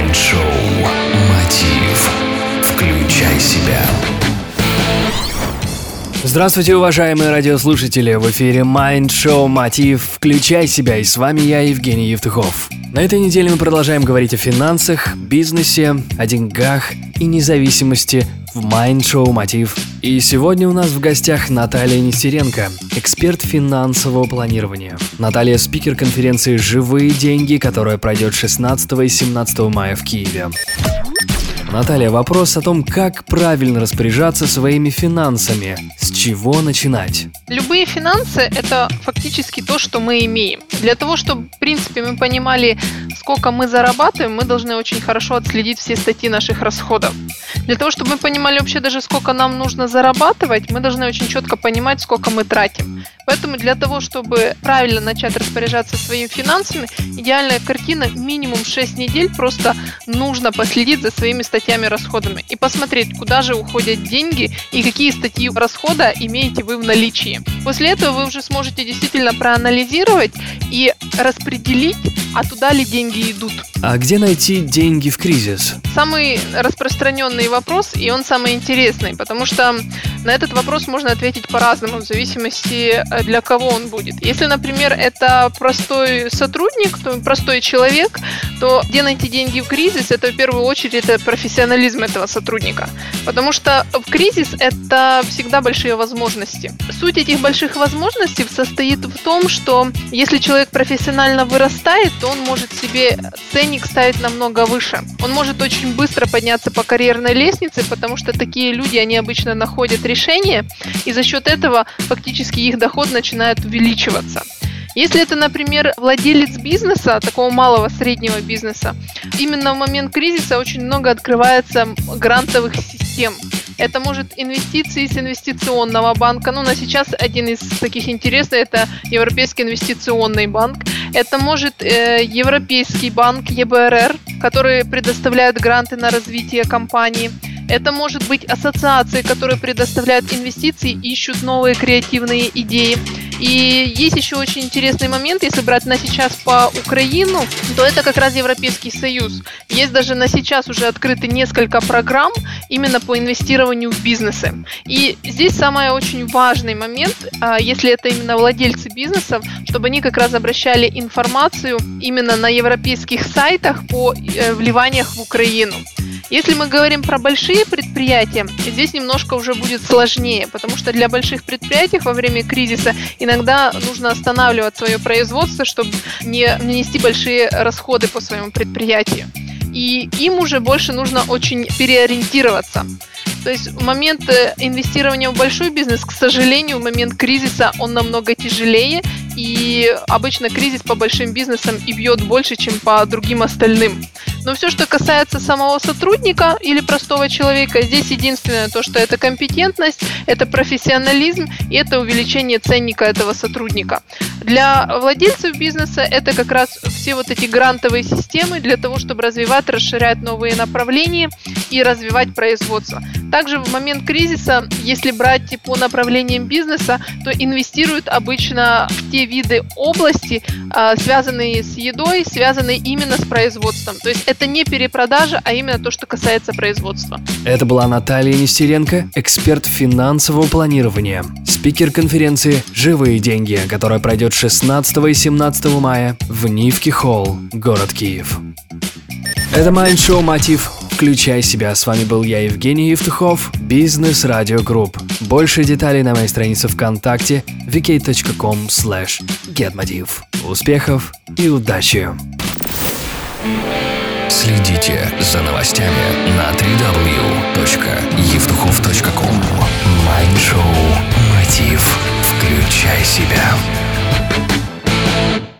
Майнд-шоу «Мотив». Включай себя. Здравствуйте, уважаемые радиослушатели! В эфире Mind Show Мотив «Включай себя» и с вами я, Евгений Евтухов. На этой неделе мы продолжаем говорить о финансах, бизнесе, о деньгах и независимости в Mind Show Мотив. И сегодня у нас в гостях Наталья Нестеренко, эксперт финансового планирования. Наталья – спикер конференции «Живые деньги», которая пройдет 16 и 17 мая в Киеве. Наталья, вопрос о том, как правильно распоряжаться своими финансами. С чего начинать? Любые финансы – это фактически то, что мы имеем. Для того, чтобы, в принципе, мы понимали, сколько мы зарабатываем, мы должны очень хорошо отследить все статьи наших расходов. Для того, чтобы мы понимали вообще даже, сколько нам нужно зарабатывать, мы должны очень четко понимать, сколько мы тратим. Поэтому для того, чтобы правильно начать распоряжаться своими финансами, идеальная картина минимум 6 недель просто нужно последить за своими статьями расходами и посмотреть, куда же уходят деньги и какие статьи расхода имеете вы в наличии. После этого вы уже сможете действительно проанализировать и распределить, а туда ли деньги идут. А где найти деньги в кризис? Самый распространенный вопрос, и он самый интересный, потому что на этот вопрос можно ответить по-разному, в зависимости э, для кого он будет. Если, например, это простой сотрудник, то простой человек, то где найти деньги в кризис, это в первую очередь это профессионализм этого сотрудника. Потому что в кризис это всегда большие возможности. Суть этих больших возможностей состоит в том, что если человек профессионально вырастает, то он может себе ценник ставить намного выше. Он может очень быстро подняться по карьерной лестнице, потому что такие люди, они обычно находят решение, и за счет этого фактически их доход начинает увеличиваться. Если это, например, владелец бизнеса, такого малого среднего бизнеса, именно в момент кризиса очень много открывается грантовых систем. Это может инвестиции с инвестиционного банка. Ну, на сейчас один из таких интересных это Европейский инвестиционный банк. Это может э, Европейский банк ЕБРР, который предоставляет гранты на развитие компании. Это может быть ассоциации, которые предоставляют инвестиции, ищут новые креативные идеи. И есть еще очень интересный момент, если брать на сейчас по Украину, то это как раз Европейский Союз. Есть даже на сейчас уже открыты несколько программ именно по инвестированию в бизнесы. И здесь самый очень важный момент, а, если это именно владельцы бизнесов, чтобы они как раз обращали информацию именно на европейских сайтах по э, вливаниях в Украину. Если мы говорим про большие предприятия, здесь немножко уже будет сложнее, потому что для больших предприятий во время кризиса иногда нужно останавливать свое производство, чтобы не нанести большие расходы по своему предприятию. И им уже больше нужно очень переориентироваться. То есть момент э, инвестирования в большой бизнес, к сожалению, в момент кризиса он намного тяжелее, и обычно кризис по большим бизнесам и бьет больше, чем по другим остальным. Но все, что касается самого сотрудника или простого человека, здесь единственное то, что это компетентность, это профессионализм и это увеличение ценника этого сотрудника. Для владельцев бизнеса это как раз все вот эти грантовые системы для того, чтобы развивать, расширять новые направления и развивать производство. Также в момент кризиса, если брать по направлениям бизнеса, то инвестируют обычно в те виды области, а, связанные с едой, связанные именно с производством. То есть это не перепродажа, а именно то, что касается производства. Это была Наталья Нестеренко, эксперт финансового планирования, спикер конференции «Живые деньги», которая пройдет 16 и 17 мая в Нивки Холл, город Киев. Это Майндшоу Мотив. Включай себя. С вами был я, Евгений Евтухов, Business Radio Group. Больше деталей на моей странице ВКонтакте vk.com slash getmotiv. Успехов и удачи! Следите за новостями на www